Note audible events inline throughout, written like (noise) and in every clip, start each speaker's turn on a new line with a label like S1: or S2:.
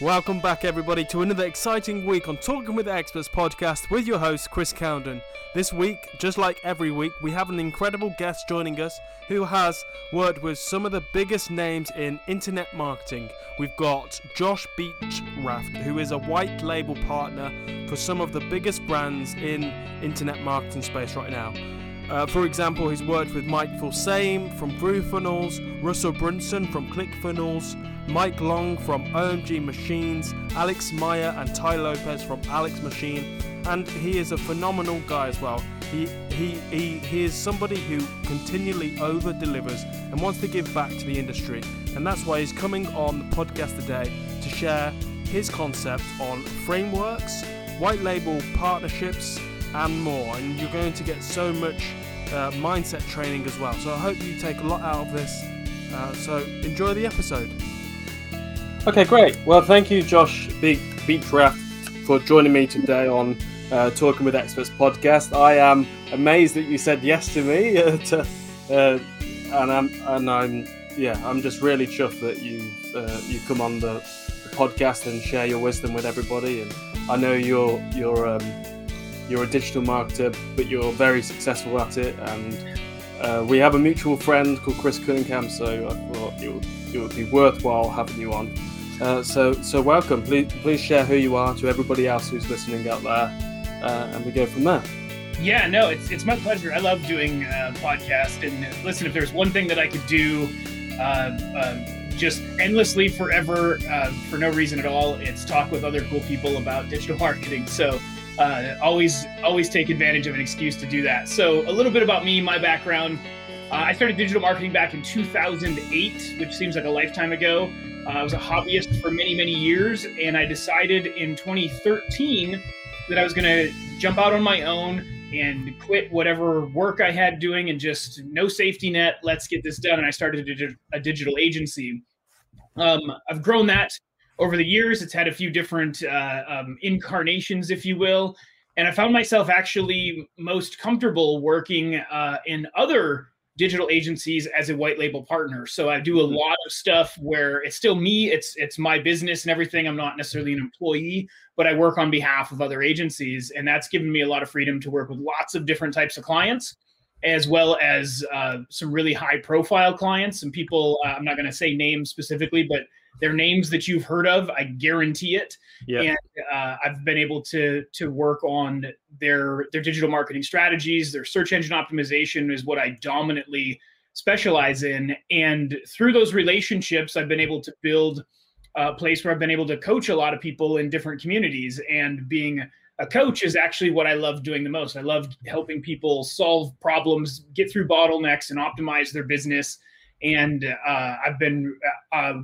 S1: Welcome back, everybody, to another exciting week on Talking with Experts podcast with your host, Chris Cowden. This week, just like every week, we have an incredible guest joining us who has worked with some of the biggest names in internet marketing. We've got Josh Beechraft, who is a white label partner for some of the biggest brands in internet marketing space right now. Uh, for example, he's worked with Mike Filsaime from GrooveFunnels, Russell Brunson from ClickFunnels, Mike Long from OMG Machines, Alex Mehr and Tai Lopez from Alex Machine, and he is a phenomenal guy as well. He, he, he, he is somebody who continually over delivers and wants to give back to the industry, and that's why he's coming on the podcast today to share his concept on frameworks, white label partnerships, and more. And you're going to get so much uh, mindset training as well. So I hope you take a lot out of this. Uh, so enjoy the episode. Okay, great. Well, thank you, Josh Be- Beechraft, for joining me today on uh, Talking with Experts podcast. I am amazed that you said yes to me, (laughs) uh, to, uh, and I'm and I'm yeah, I'm just really chuffed that you uh, you come on the, the, podcast and share your wisdom with everybody. And I know you're you're um, you're a digital marketer, but you're very successful at it. And uh, we have a mutual friend called Chris Cunningham, so I thought it would, it would be worthwhile having you on. Uh, so, so welcome. Please, please share who you are to everybody else who's listening out there, uh, and we go from there.
S2: Yeah, no, it's it's my pleasure. I love doing a podcast, and listen, if there's one thing that I could do, uh, just endlessly forever uh, for no reason at all, it's talk with other cool people about digital (laughs) marketing. So. Uh, always, always take advantage of an excuse to do that. So, a little bit about me, my background. I started digital marketing back in 2008, which seems like a lifetime ago. Uh, I was a hobbyist for many, many years, and I decided in 2013 that I was going to jump out on my own and quit whatever work I had doing and just no safety net. Let's get this done. And I started a, a digital agency. Um, I've grown that over the years. It's had a few different uh, um, incarnations, if you will. And I found myself actually most comfortable working uh, in other digital agencies as a white label partner. So I do a mm-hmm. lot of stuff where it's still me, it's it's my business and everything. I'm not necessarily an employee, but I work on behalf of other agencies and that's given me a lot of freedom to work with lots of different types of clients as well as uh, some really high profile clients and people uh, I'm not going to say names specifically, but they're names that you've heard of. I guarantee it. Yeah. And uh, I've been able to to work on their their digital marketing strategies. Their search engine optimization is what I dominantly specialize in. And through those relationships, I've been able to build a place where I've been able to coach a lot of people in different communities. And being a coach is actually what I love doing the most. I love helping people solve problems, get through bottlenecks, and optimize their business. And uh, I've been uh,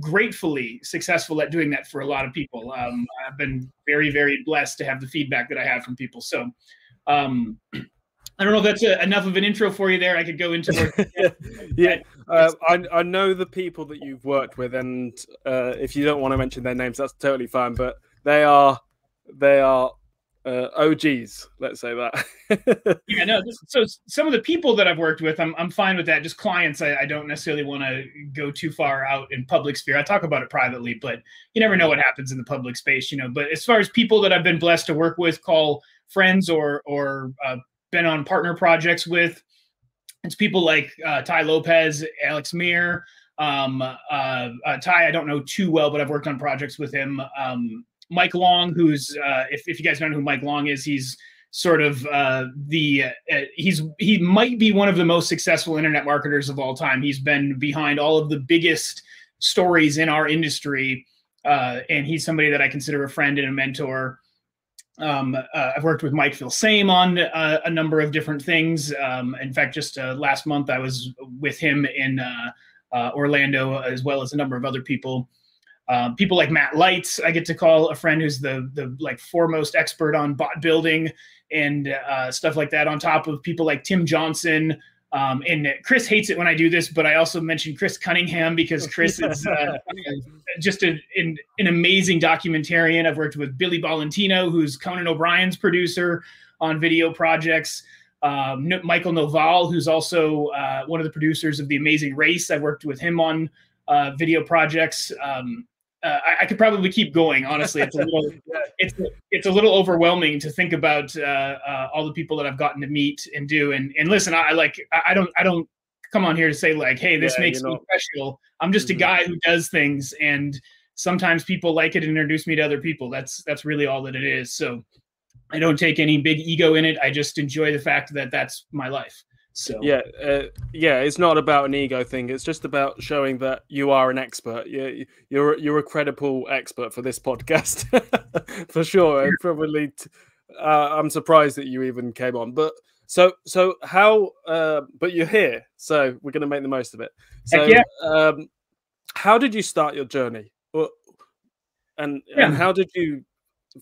S2: gratefully successful at doing that for a lot of people. Um, I've been very, very blessed to have the feedback that I have from people. So, um, (clears throat) I don't know if that's a, enough of an intro for you there. I could go into more. (laughs)
S1: yeah, uh, I, I know the people that you've worked with, and uh, if you don't want to mention their names, that's totally fine. But they are they are uh, OGs, let's say
S2: that. (laughs) yeah, no. So some of the people that I've worked with, I'm I'm fine with that. Just clients, I, I don't necessarily want to go too far out in public sphere. I talk about it privately, but you never know what happens in the public space, you know. But as far as people that I've been blessed to work with, call friends or or uh, been on partner projects with, it's people like uh, Tai Lopez, Alex Mehr. Um, uh, uh, Tai, I don't know too well, but I've worked on projects with him. Um, Mike Long, who's uh, if if you guys don't know who Mike Long is, he's sort of uh, the uh, he's he might be one of the most successful internet marketers of all time. He's been behind all of the biggest stories in our industry, uh, and he's somebody that I consider a friend and a mentor. Um, uh, I've worked with Mike Filsaime on uh, a number of different things. Um, in fact, just uh, last month I was with him in Orlando, as well as a number of other people. Um, people like Matt Lights, I get to call a friend who's the the like foremost expert on bot building and uh, stuff like that. On top of people like Tim Johnson, um, and Chris hates it when I do this, but I also mention Chris Cunningham because Chris is uh, (laughs) just a, an, an, amazing documentarian. I've worked with Billy Valentino, who's Conan O'Brien's producer on video projects. Um, Michael Noval, who's also uh, one of the producers of The Amazing Race. I've worked with him on uh, video projects. Um, uh, I, I, could probably keep going. Honestly, it's a (laughs) little it's it's a little overwhelming to think about uh, uh, all the people that I've gotten to meet and do. And and listen, I, I like I don't I don't come on here to say like, hey, this yeah, makes me special. I'm just mm-hmm. a guy who does things, and sometimes people like it and introduce me to other people. That's that's really all that it is. So I don't take any big ego in it. I just enjoy the fact that that's my life. So
S1: yeah, uh, yeah, it's not about an ego thing. It's just about showing that you are an expert. You're you're, you're a credible expert for this podcast, (laughs) for sure. And probably, t- uh, I'm surprised that you even came on. But so so how? Uh, but you're here, so we're going to make the most of it. So yeah. um, how did you start your journey? And yeah. and how did you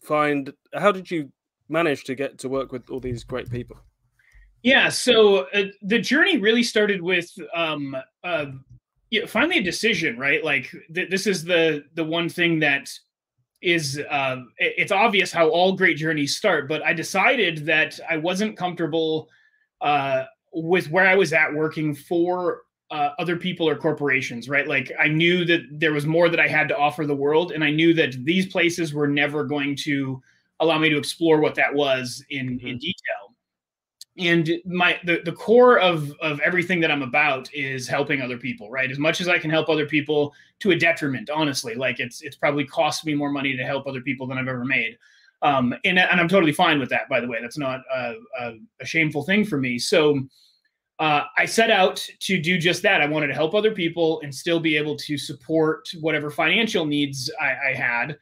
S1: find? How did you manage to get to work with all these great people?
S2: Yeah, so uh, the journey really started with um, uh, yeah, finally a decision, right? Like th- this is the the one thing that is uh, it's obvious how all great journeys start, but I decided that I wasn't comfortable uh, with where I was at working for uh, other people or corporations, right? Like I knew that there was more that I had to offer the world, and I knew that these places were never going to allow me to explore what that was in mm-hmm. in detail and my the, the core of of everything that i'm about is helping other people right as much as i can help other people to a detriment honestly like it's it's probably cost me more money to help other people than i've ever made um and, and i'm totally fine with that by the way that's not a, a, a shameful thing for me so uh, I set out to do just that. I wanted to help other people and still be able to support whatever financial needs I, I had.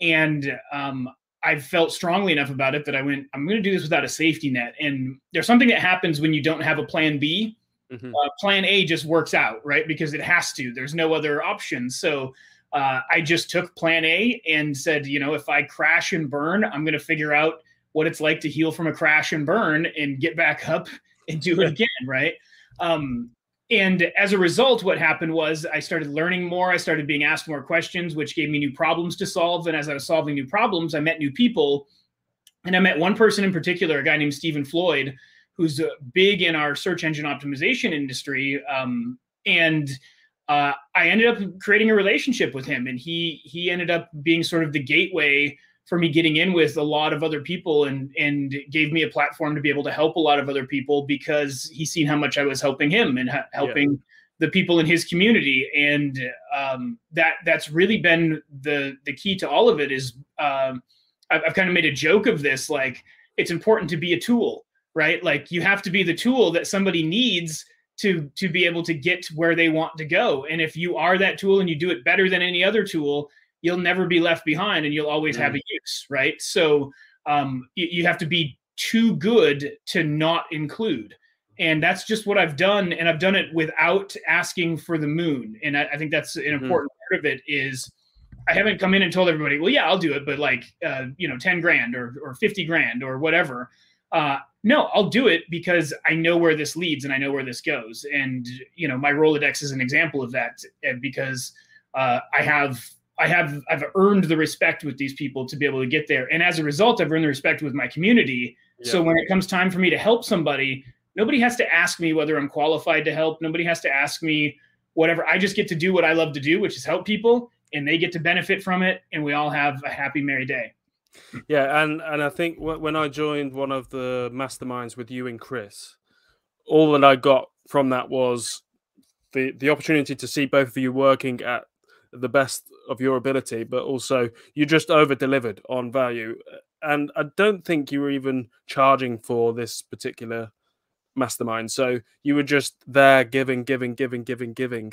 S2: And um, I felt strongly enough about it that I went, I'm going to do this without a safety net. And there's something that happens when you don't have a plan B. Mm-hmm. Uh, plan A just works out, right? Because it has to. There's no other option. So uh, I just took plan A and said, you know, if I crash and burn, I'm going to figure out what it's like to heal from a crash and burn and get back (laughs) up and do it again, right? Um, and as a result what happened was i started learning more. I started being asked more questions which gave me new problems to solve. And as i was solving new problems i met new people. And i met one person in particular a guy named stephen floyd who's uh, big in our search engine optimization industry. Um, and uh, i ended up creating a relationship with him. And he he ended up being sort of the gateway for me getting in with a lot of other people and and gave me a platform to be able to help a lot of other people because he's seen how much I was helping him and helping yeah. the people in his community. And um, that that's really been the the key to all of it is um, I've, I've kind of made a joke of this like it's important to be a tool right? Like you have to be the tool that somebody needs to to be able to get where they want to go. And if you are that tool and you do it better than any other tool you'll never be left behind and you'll always mm. have a use, right? So um, you, you have to be too good to not include. And that's just what I've done. And I've done it without asking for the moon. And I, I think that's an mm-hmm. important mm. part of it is I haven't come in and told everybody, well, yeah, I'll do it, but like, uh, you know, 10 grand or, or 50 grand or whatever. Uh, no, I'll do it because I know where this leads and I know where this goes. And, you know, my Rolodex is an example of that because uh, I have I have I've earned the respect with these people to be able to get there, and as a result, I've earned the respect with my community. Yeah. So when it comes time for me to help somebody, nobody has to ask me whether I'm qualified to help. Nobody has to ask me whatever. I just get to do what I love to do, which is help people, and they get to benefit from it, and we all have a happy, merry day.
S1: Yeah, and and I think when I joined one of the masterminds with you and Chris, all that I got from that was the the opportunity to see both of you working at the best of your ability, but also you just over delivered on value. And I don't think you were even charging for this particular mastermind. So you were just there giving, giving, giving, giving, giving.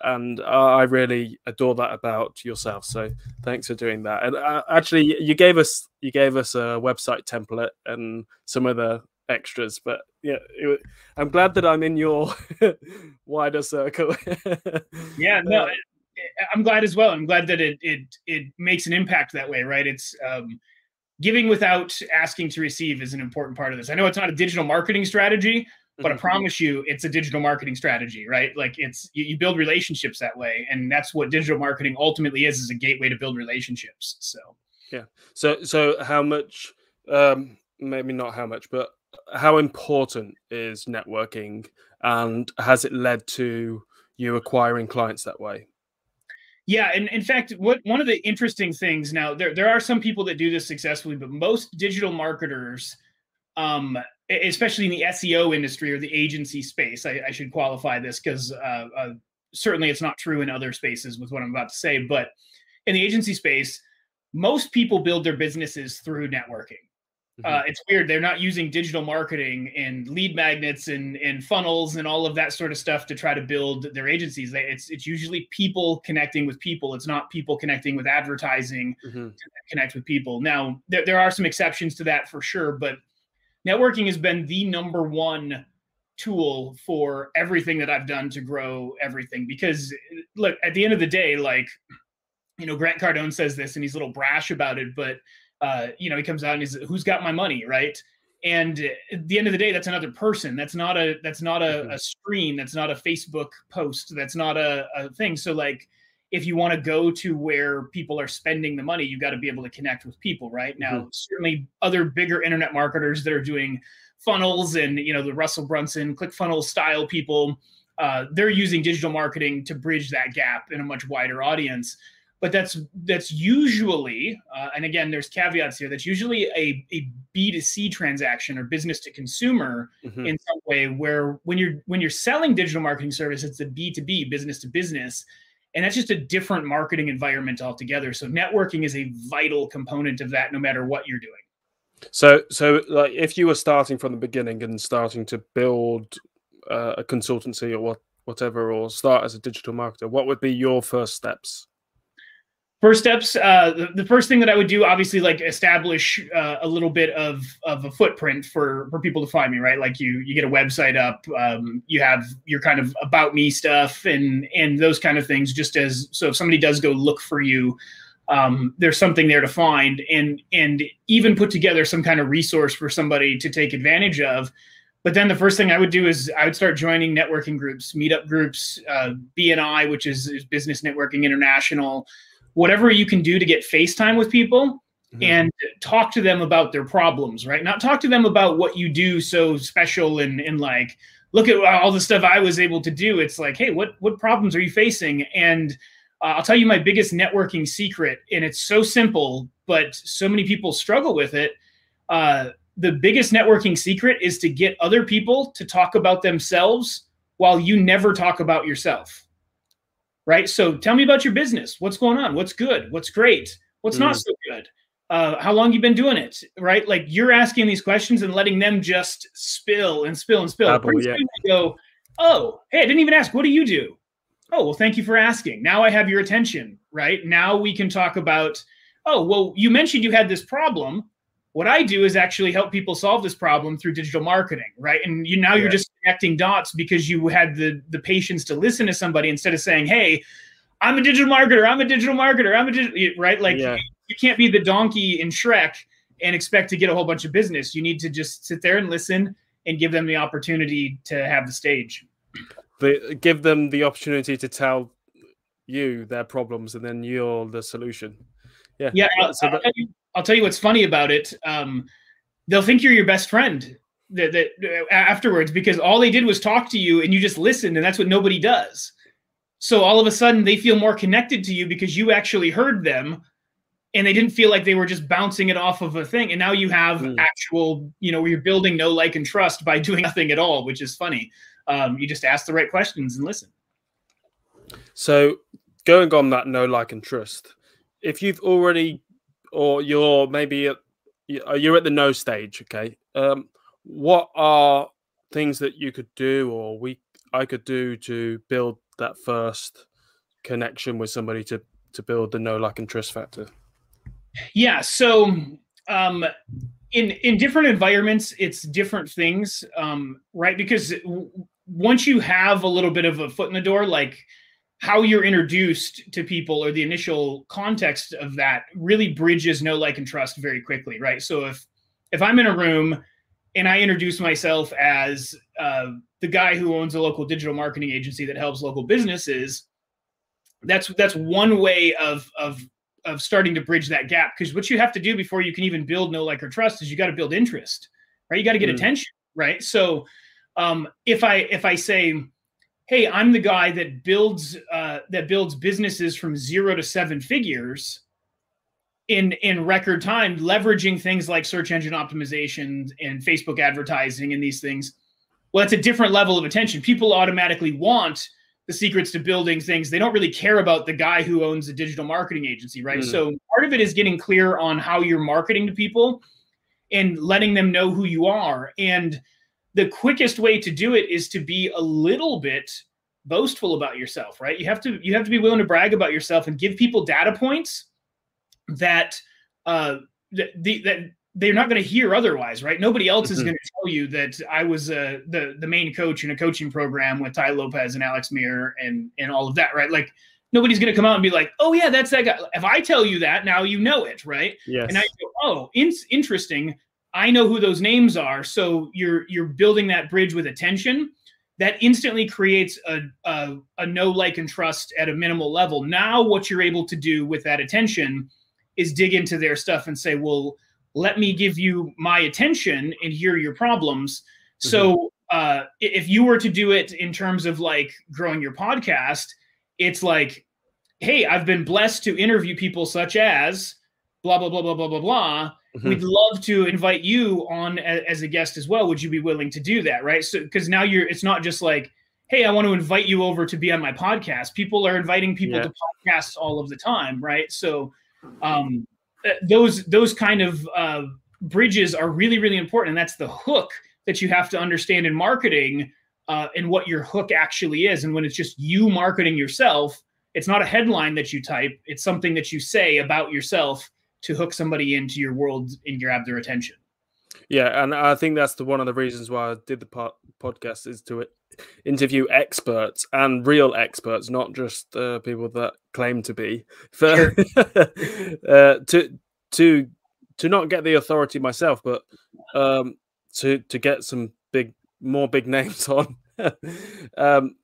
S1: And I really adore that about yourself. So thanks for doing that. And uh, actually, you gave us you gave us a website template and some other extras, but yeah, it, I'm glad that I'm in your (laughs) wider circle. (laughs)
S2: yeah, no, I'm glad as well. I'm glad that it it it makes an impact that way, right? It's um, giving without asking to receive is an important part of this. I know it's not a digital marketing strategy, but I mm-hmm. promise you, it's a digital marketing strategy, right? Like it's you, you, build relationships that way, and that's what digital marketing ultimately is: is a gateway to build relationships. So
S1: yeah. So so how much? Um, maybe not how much, but how important is networking, and has it led to you acquiring clients that way?
S2: Yeah, and in fact, what one of the interesting things now there there are some people that do this successfully, but most digital marketers, um, especially in the SEO industry or the agency space, I, I should qualify this because uh, uh, certainly it's not true in other spaces with what I'm about to say, but in the agency space, most people build their businesses through networking. Uh, mm-hmm. Uh, it's weird. They're not using digital marketing and lead magnets and, and funnels and all of that sort of stuff to try to build their agencies. They, it's it's usually people connecting with people. It's not people connecting with advertising mm-hmm. to connect with people. Now there, there are some exceptions to that for sure, but networking has been the number one tool for everything that I've done to grow everything. Because look, at the end of the day, like you know, Grant Cardone says this and he's a little brash about it, but uh, you know, he comes out and he's who's got my money, right? And at the end of the day, that's another person. That's not a that's not a, mm-hmm. a screen. That's not a Facebook post. That's not a, a thing. So like if you want to go to where people are spending the money, you got to be able to connect with people, right? Now, mm-hmm. certainly other bigger internet marketers that are doing funnels and you know the Russell Brunson ClickFunnels style people, uh, they're using digital marketing to bridge that gap in a much wider audience but that's that's usually uh, and again there's caveats here that's usually a, a b2c transaction or business to consumer mm-hmm. in some way where when you're when you're selling digital marketing service it's a b2b business to business and that's just a different marketing environment altogether. So networking is a vital component of that no matter what you're doing.
S1: So so like if you were starting from the beginning and starting to build uh, a consultancy or what whatever or start as a digital marketer what would be your first steps
S2: first steps uh, the, the, first thing that i would do obviously like establish uh, a little bit of of a footprint for for people to find me right? Like you you get a website up um, you have your kind of about me stuff and and those kind of things just as so if somebody does go look for you um, there's something there to find and and even put together some kind of resource for somebody to take advantage of. But then the first thing I would do is I would start joining networking groups, meetup groups, uh, BNI, which is, is Business Networking International, whatever you can do to get FaceTime with people mm-hmm. and talk to them about their problems, right? Not talk to them about what you do so special and, and like, look at all the stuff I was able to do. It's like, hey, what what problems are you facing? And uh, I'll tell you my biggest networking secret, and it's so simple, but so many people struggle with it. Uh, the biggest networking secret is to get other people to talk about themselves while you never talk about yourself right? So tell me about your business. What's going on? What's good? What's great? What's mm. not so good? Uh, how long you been doing it? Right? Like you're asking these questions and letting them just spill and spill and spill. Apple, yeah. go, oh, hey, I didn't even ask. What do you do? Oh, well, thank you for asking. Now I have your attention. Right now we can talk about. Oh, well, you mentioned you had this problem what I do is actually help people solve this problem through digital marketing, right? And you now you're just connecting dots because you had the the patience to listen to somebody instead of saying, "Hey, I'm a digital marketer. I'm a digital marketer. I'm a digital right." Like yeah. you can't be the donkey in Shrek and expect to get a whole bunch of business. You need to just sit there and listen and give them the opportunity to have the stage.
S1: The, give them the opportunity to tell you their problems, and then you're the solution. Yeah,
S2: yeah. So that, I'll tell you what's funny about it. Um, they'll think you're your best friend that, that uh, afterwards because all they did was talk to you and you just listened, and that's what nobody does. So all of a sudden they feel more connected to you because you actually heard them and they didn't feel like they were just bouncing it off of a thing. And now you have mm. actual, you know, you're building no like and trust by (laughs) doing nothing at all, which is funny. Um, you just ask the right questions and listen.
S1: So going on that no like and trust, if you've already or you're maybe at, uh, you're at the no stage. Okay, um, what are things that you could do, or we I could do to build that first connection with somebody to to build the no like and trust factor?
S2: Yeah. So um, in in different environments, it's different things, um, right? Because once you have a little bit of a foot in the door, like how you're introduced to people or the initial context of that really bridges no like and trust very quickly right? So if if i'm in a room and i introduce myself as uh, the guy who owns a local digital marketing agency that helps local businesses that's that's one way of of of starting to bridge that gap. Because what you have to do before you can even build no like or trust is you got to build interest right? You got to get mm. attention right? So um, if i if i say hey, I'm the guy that builds uh, that builds businesses from zero to seven figures in in record time, leveraging things like search engine optimization and Facebook advertising and these things. Well, that's a different level of attention. People automatically want the secrets to building things. They don't really care about the guy who owns a digital marketing agency, right? Mm. So part of it is getting clear on how you're marketing to people and letting them know who you are. And the quickest way to do it is to be a little bit boastful about yourself, right? You have to you have to be willing to brag about yourself and give people data points that uh the, that they're not going to hear otherwise, right? Nobody else is mm-hmm. going to tell you that I was uh, the the main coach in a coaching program with Tai Lopez and Alex Mehr and and all of that, right? Like nobody's going to come out and be like, "Oh yeah, that's that guy." If I tell you that, now you know it, right?
S1: Yes.
S2: And I go, "Oh, in- interesting. I know who those names are." So you're you're building that bridge with attention. That instantly creates a, a, a know, like, and trust at a minimal level. Now, what you're able to do with that attention is dig into their stuff and say, well, let me give you my attention and hear your problems. Mm-hmm. So uh, if you were to do it in terms of like growing your podcast, it's like, hey, I've been blessed to interview people such as blah blah blah blah blah blah blah. Mm-hmm. We'd love to invite you on a, as a guest as well. Would you be willing to do that? Right. So because now you're, it's not just like, hey, I want to invite you over to be on my podcast. People are inviting people yeah. to podcasts all of the time, right? So um, uh, those those kind of uh, bridges are really really important, and that's the hook that you have to understand in marketing uh, and what your hook actually is. And when it's just you marketing yourself, it's not a headline that you type; it's something that you say about yourself to hook somebody into your world and grab their attention.
S1: Yeah, and I think that's the one of the reasons why I did the po- podcast is to interview experts and real experts, not just uh, people that claim to be, for, (laughs) uh, to to to not get the authority myself, but um, to to get some big, more big (laughs) names on. (laughs) um,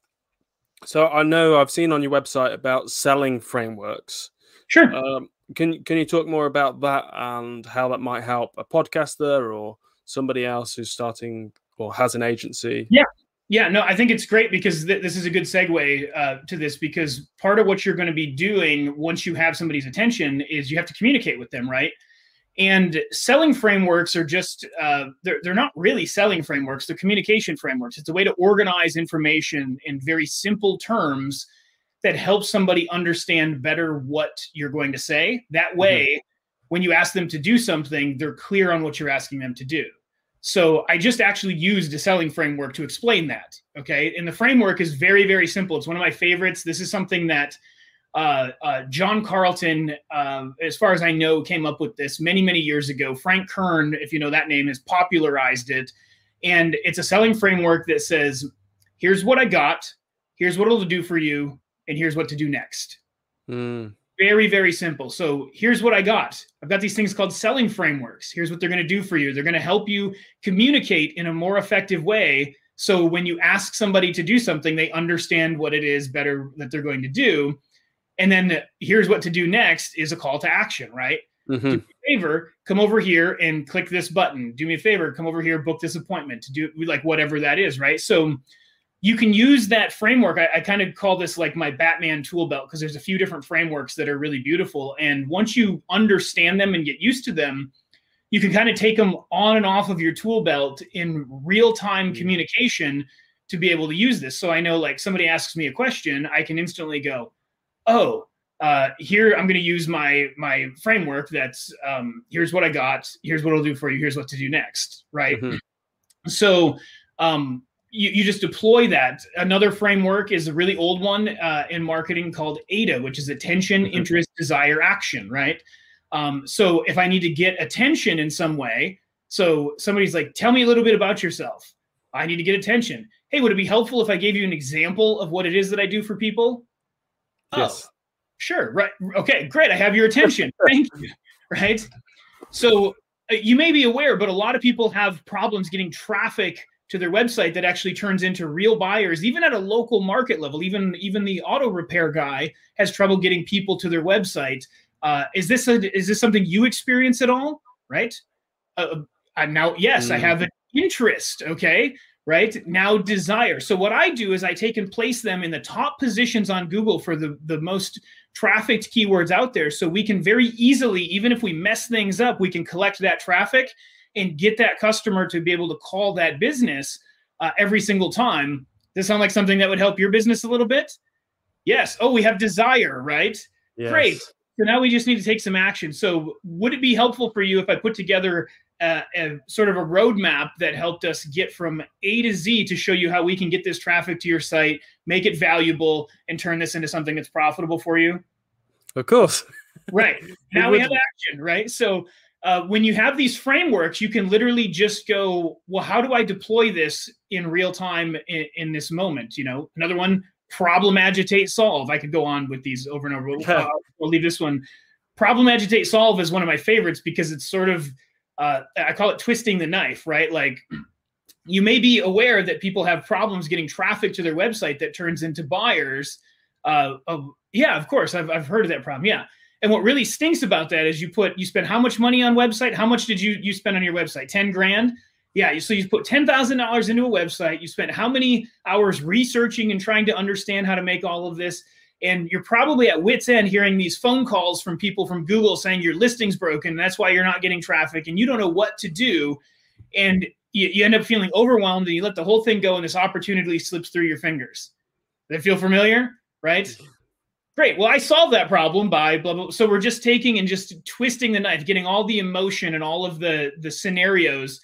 S1: so I know I've seen on your website about selling frameworks.
S2: Sure.
S1: Um, can can you talk more about that and how that might help a podcaster or somebody else who's starting or has an agency?
S2: Yeah. Yeah, no, I think it's great because th- this is a good segue uh, to this because part of what you're going to be doing once you have somebody's attention is you have to communicate with them, right? And selling frameworks are just, uh, they're, they're not really selling frameworks, they're communication frameworks. It's a way to organize information in very simple terms that helps somebody understand better what you're going to say. That mm-hmm. way, mm-hmm. when you ask them to do something, they're clear on what you're asking them to do. So I just actually used a selling framework to explain that. Okay. And the framework is very, very simple. It's one of my favorites. This is something that uh, uh, John Carlton, uh, as far as I know, came up with this many, many years ago. Frank Kern, if you know that name, has popularized it. And it's a selling framework that says, here's what I got, here's what it'll do for you, and here's what to do next. Mm. Very, very simple. So here's what I got. I've got these things called selling frameworks. Here's what they're going to do for you. They're going to help you communicate in a more effective way. So when you ask somebody to do something, they understand what it is better that they're going to do. And then here's what to do next is a call to action, right? Mm-hmm. Do me a favor, come over here and click this button. Do me a favor, come over here, book this appointment to do like whatever that is, right? So you can use that framework. I, I kind of call this like my Batman tool belt because there's a few different frameworks that are really beautiful. And once you understand them and get used to them, you can kind of take them on and off of your tool belt in real time mm-hmm. communication to be able to use this. So I know like somebody asks me a question, I can instantly go, oh, uh, here I'm going to use my my framework. That's um, here's what I got. Here's what I'll do for you. Here's what to do next. Right. Mm-hmm. So um, you, you just deploy that. Another framework is a really old one uh, in marketing called AIDA, which is attention, mm-hmm. interest, desire, action, right? Um, so if I need to get attention in some way, so somebody's like, tell me a little bit about yourself. I need to get attention. Hey, would it be helpful if I gave you an example of what it is that I do for people?
S1: Yes. Oh,
S2: sure. Right. Okay, great. I have your attention. (laughs) Thank you. Right. So uh, you may be aware, but a lot of people have problems getting traffic to their website that actually turns into real buyers even at a local market level even even the auto repair guy has trouble getting people to their website uh, is this a, is this something you experience at all right uh, uh, now yes mm. i have an interest okay right? Now desire. So what I do is I take and place them in the top positions on Google for the, the most trafficked keywords out there. So we can very easily, even if we mess things up, we can collect that traffic and get that customer to be able to call that business uh, every single time. Does sound like something that would help your business a little bit? Yes. Oh, we have desire, right? Yes. Great. So now we just need to take some action. So would it be helpful for you if I put together a, a, sort of a roadmap that helped us get from A to Z to show you how we can get this traffic to your site, make it valuable, and turn this into something that's profitable for you?
S1: Of course. (laughs)
S2: right. Now we have action, right? So uh, when you have these frameworks, you can literally just go, well, how do I deploy this in real time in, in this moment? You know, another one, problem agitate solve. I could go on with these over and over. Uh, I'll leave this one. Problem agitate solve is one of my favorites because it's sort of uh, I call it twisting the knife, right? Like (clears throat) you may be aware that people have problems getting traffic to their website that turns into buyers. Uh, of, yeah, of course, I've, I've heard of that problem. Yeah. And what really stinks about that is you put you spend how much money on website? How much did you you spend on your website? Ten grand. Yeah, so you put ten thousand dollars into a website. You spent how many hours researching and trying to understand how to make all of this? and you're probably at wits end hearing these phone calls from people from google saying your listing's broken that's why you're not getting traffic and you don't know what to do and you, you end up feeling overwhelmed and you let the whole thing go and this opportunity slips through your fingers Does that feel familiar right mm-hmm. Great well i solved that problem by blah blah so we're just taking and just twisting the knife getting all the emotion and all of the the scenarios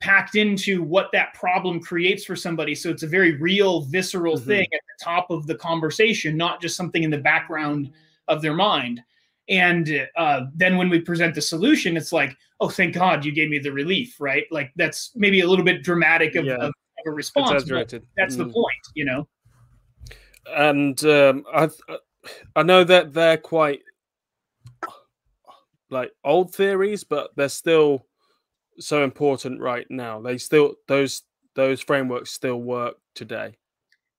S2: packed into what that problem creates for somebody. So it's a very real, visceral mm-hmm. thing at the top of the conversation, not just something in the background of their mind. And uh, then when we present the solution, it's like, oh, thank God you gave me the relief, right? Like that's maybe a little bit dramatic of, yeah. of, of a response. But that's mm. the point, you know.
S1: And um, I, I know that they're quite like old theories, but they're still so important right now. They still those those frameworks still work today.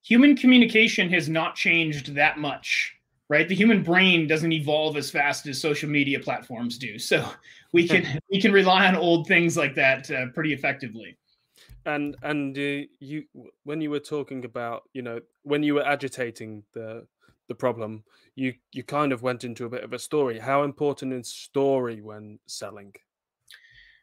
S2: Human communication has not changed that much, right? The human brain doesn't evolve as fast as social media platforms do. So (laughs) we can we can rely on old things like that uh, pretty effectively.
S1: And and uh, you when you were talking about you know when you were agitating the the problem, you you kind of went into a bit of a story. How important is story when selling?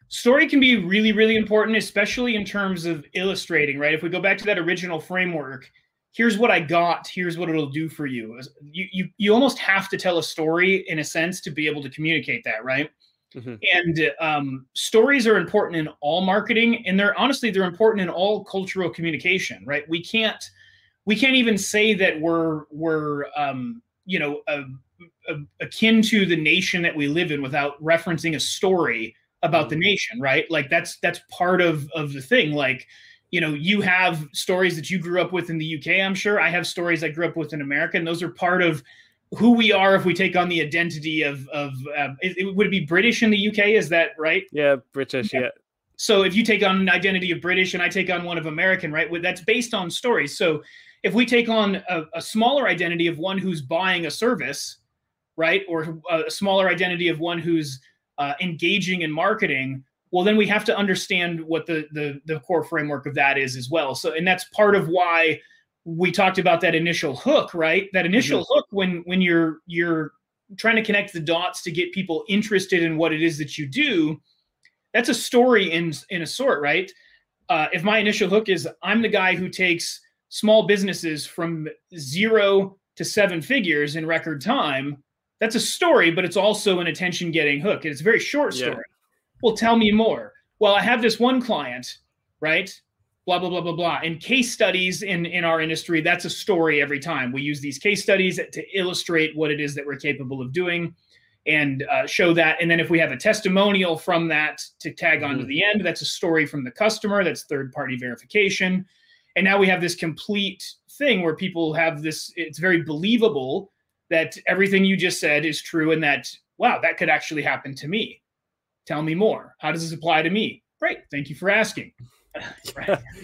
S2: story can be really really important especially in terms of illustrating right if we go back to that original framework here's what i got here's what it'll do for you you you, you almost have to tell a story in a sense to be able to communicate that right mm-hmm. and um, stories are important in all marketing and they're honestly they're important in all cultural communication right we can't we can't even say that we're we're um, you know a, a, akin to the nation that we live in without referencing a story about the nation, right? Like that's that's part of of the thing. Like, you know, you have stories that you grew up with in the UK. I'm sure I have stories I grew up with in America, and those are part of who we are. If we take on the identity of of uh, it, it, would it be British in the UK? Is that right?
S1: Yeah, British. Yeah. yeah.
S2: So if you take on an identity of British and I take on one of American, right? That's based on stories. So if we take on a, a smaller identity of one who's buying a service, right, or a smaller identity of one who's uh, engaging in marketing well then we have to understand what the, the the core framework of that is as well. So and that's part of why we talked about that initial hook right? That initial mm-hmm. hook when when you're you're trying to connect the dots to get people interested in what it is that you do that's a story in in a sort right? Uh, if my initial hook is i'm the guy who takes small businesses from zero to seven figures in record time that's a story, but it's also an attention getting hook. And it's a very short story. Yeah. Well, tell me more. Well, I have this one client, right? Blah, blah, blah, blah, blah. And case studies in, in our industry, that's a story every time. We use these case studies to illustrate what it is that we're capable of doing and uh, show that. And then if we have a testimonial from that to tag mm-hmm. on to the end, that's a story from the customer. That's third party verification. And now we have this complete thing where people have this, it's very believable that everything you just said is true and that wow that could actually happen to me. Tell me more. How does this apply to me? Great. Thank you for asking. (laughs)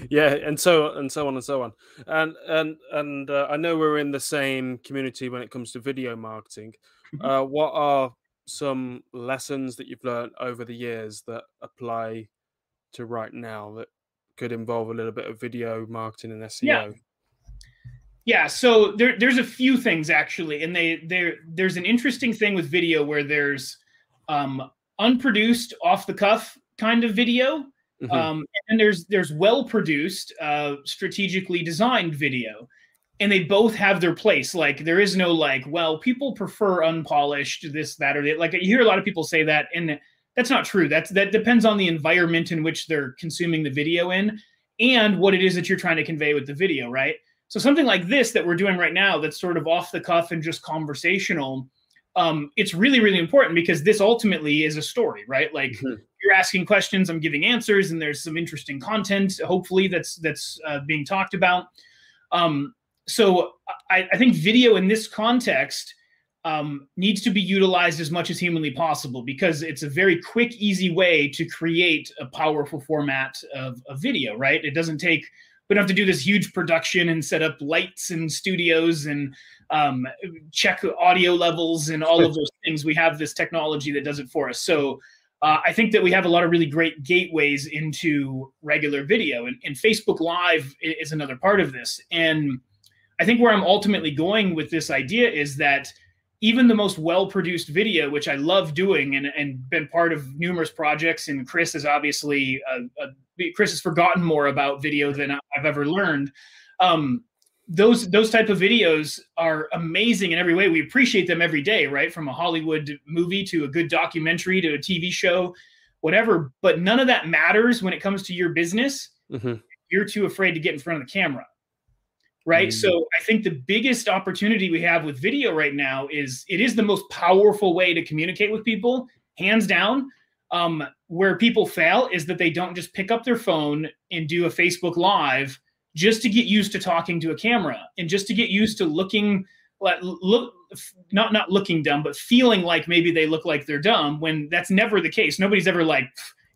S1: Yeah and so and so on and so on. And and and uh, i know we're in the same community when it comes to video marketing. Mm-hmm. uh, what are some lessons that you've learned over the years that apply to right now that could involve a little bit of video marketing and SEO.
S2: Yeah. Yeah, so there, there's a few things actually, and they there there's an interesting thing with video where there's um, unproduced, off the cuff kind of video, mm-hmm. um, and there's there's well produced, uh, strategically designed video, and they both have their place. Like there is no like, well, people prefer unpolished, this that or that. Like you hear a lot of people say that, and that's not true. That's that depends on the environment in which they're consuming the video in, and what it is that you're trying to convey with the video, right? So something like this that we're doing right now, that's sort of off the cuff and just conversational, um, it's really really important because this ultimately is a story, right? Like mm-hmm. you're asking questions, I'm giving answers, and there's some interesting content, hopefully that's that's uh, being talked about. Um, so I, I think video in this context um, needs to be utilized as much as humanly possible because it's a very quick, easy way to create a powerful format of, of video, right? It doesn't take we don't have to do this huge production and set up lights and studios and um, check audio levels and all of those things. We have this technology that does it for us. So uh, I think that we have a lot of really great gateways into regular video, and, and Facebook Live is another part of this. And I think where I'm ultimately going with this idea is that even the most well-produced video, which I love doing and, and been part of numerous projects, and Chris is obviously a, a Chris has forgotten more about video than I've ever learned. Um, those those type of videos are amazing in every way. We appreciate them every day, right? From a Hollywood movie to a good documentary to a TV show, whatever. But none of that matters when it comes to your business. Mm-hmm. You're too afraid to get in front of the camera, right? Mm-hmm. So I think the biggest opportunity we have with video right now is it is the most powerful way to communicate with people, hands down. Um, where people fail is that they don't just pick up their phone and do a Facebook Live just to get used to talking to a camera and just to get used to looking look not not looking dumb but feeling like maybe they look like they're dumb when that's never the case nobody's ever like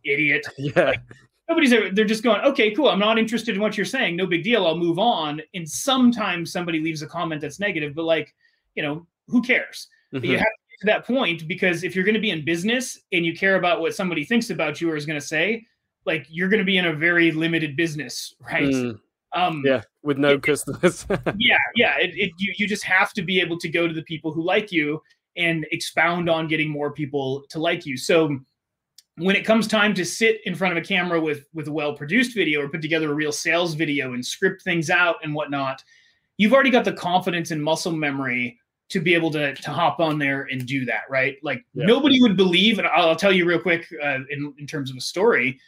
S2: idiot (laughs)
S1: yeah
S2: like, nobody's ever they're just going okay cool i'm not interested in what you're saying no big deal i'll move on and sometimes somebody leaves a comment that's negative but like you know who cares mm-hmm. but you have to, get to that point because if you're going to be in business and you care about what somebody thinks about you or is going to say, like you're going to be in a very limited business, right? Mm.
S1: Um, yeah, with no it, customers. (laughs)
S2: yeah, yeah. It, it, you you just have to be able to go to the people who like you and expound on getting more people to like you. So when it comes time to sit in front of a camera with with a well produced video or put together a real sales video and script things out and whatnot, you've already got the confidence and muscle memory to be able to to hop on there and do that, right? Like yeah. nobody would believe, and I'll, tell you real quick uh, in in terms of a story,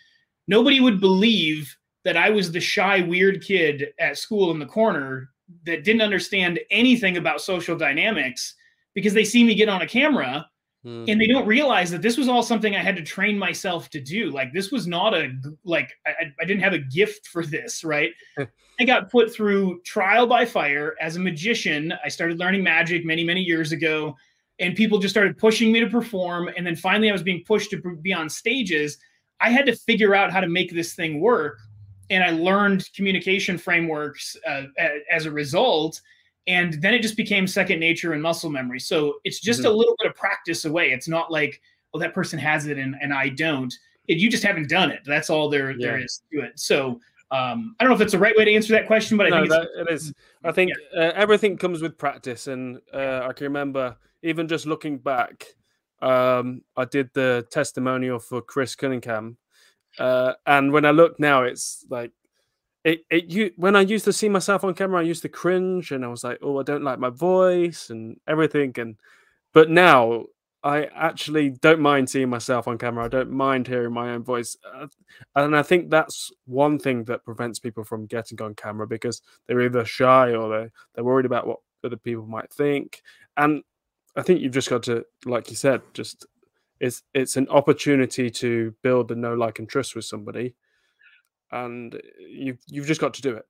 S2: nobody would believe that I was the shy, weird kid at school in the corner that didn't understand anything about social dynamics because they see me get on a camera mm-hmm. and they don't realize that this was all something I had to train myself to do. Like this was not a like I, I didn't have a gift for this, right? I got put through trial by fire as a magician. I started learning magic many, many years ago, and people just started pushing me to perform. And then finally, I was being pushed to be on stages. I had to figure out how to make this thing work. And I learned communication frameworks uh, as a result. And then it just became second nature and muscle memory. So it's just mm-hmm. a little bit of practice away. It's not like, oh, that person has it and, and I don't. It, you just haven't done it. That's all there, yeah. there is to it. So um, I don't know if that's the right way to answer that question, but I no, think
S1: that, it is. I think yeah. uh, everything comes with practice, and uh, I can remember even just looking back. Um, I did the testimonial for Chris Cunningham, uh, and when I look now, it's like it, it. You when I used to see myself on camera, I used to cringe, and I was like, "Oh, I don't like my voice and everything." And but now I actually don't mind seeing myself on camera. I don't mind hearing my own voice. Uh, and I think that's one thing that prevents people from getting on camera because they're either shy or they're, they're worried about what other people might think. And I think you've just got to, like you said, just it's it's an opportunity to build the know, like, and trust with somebody, and you've you've just got to do it.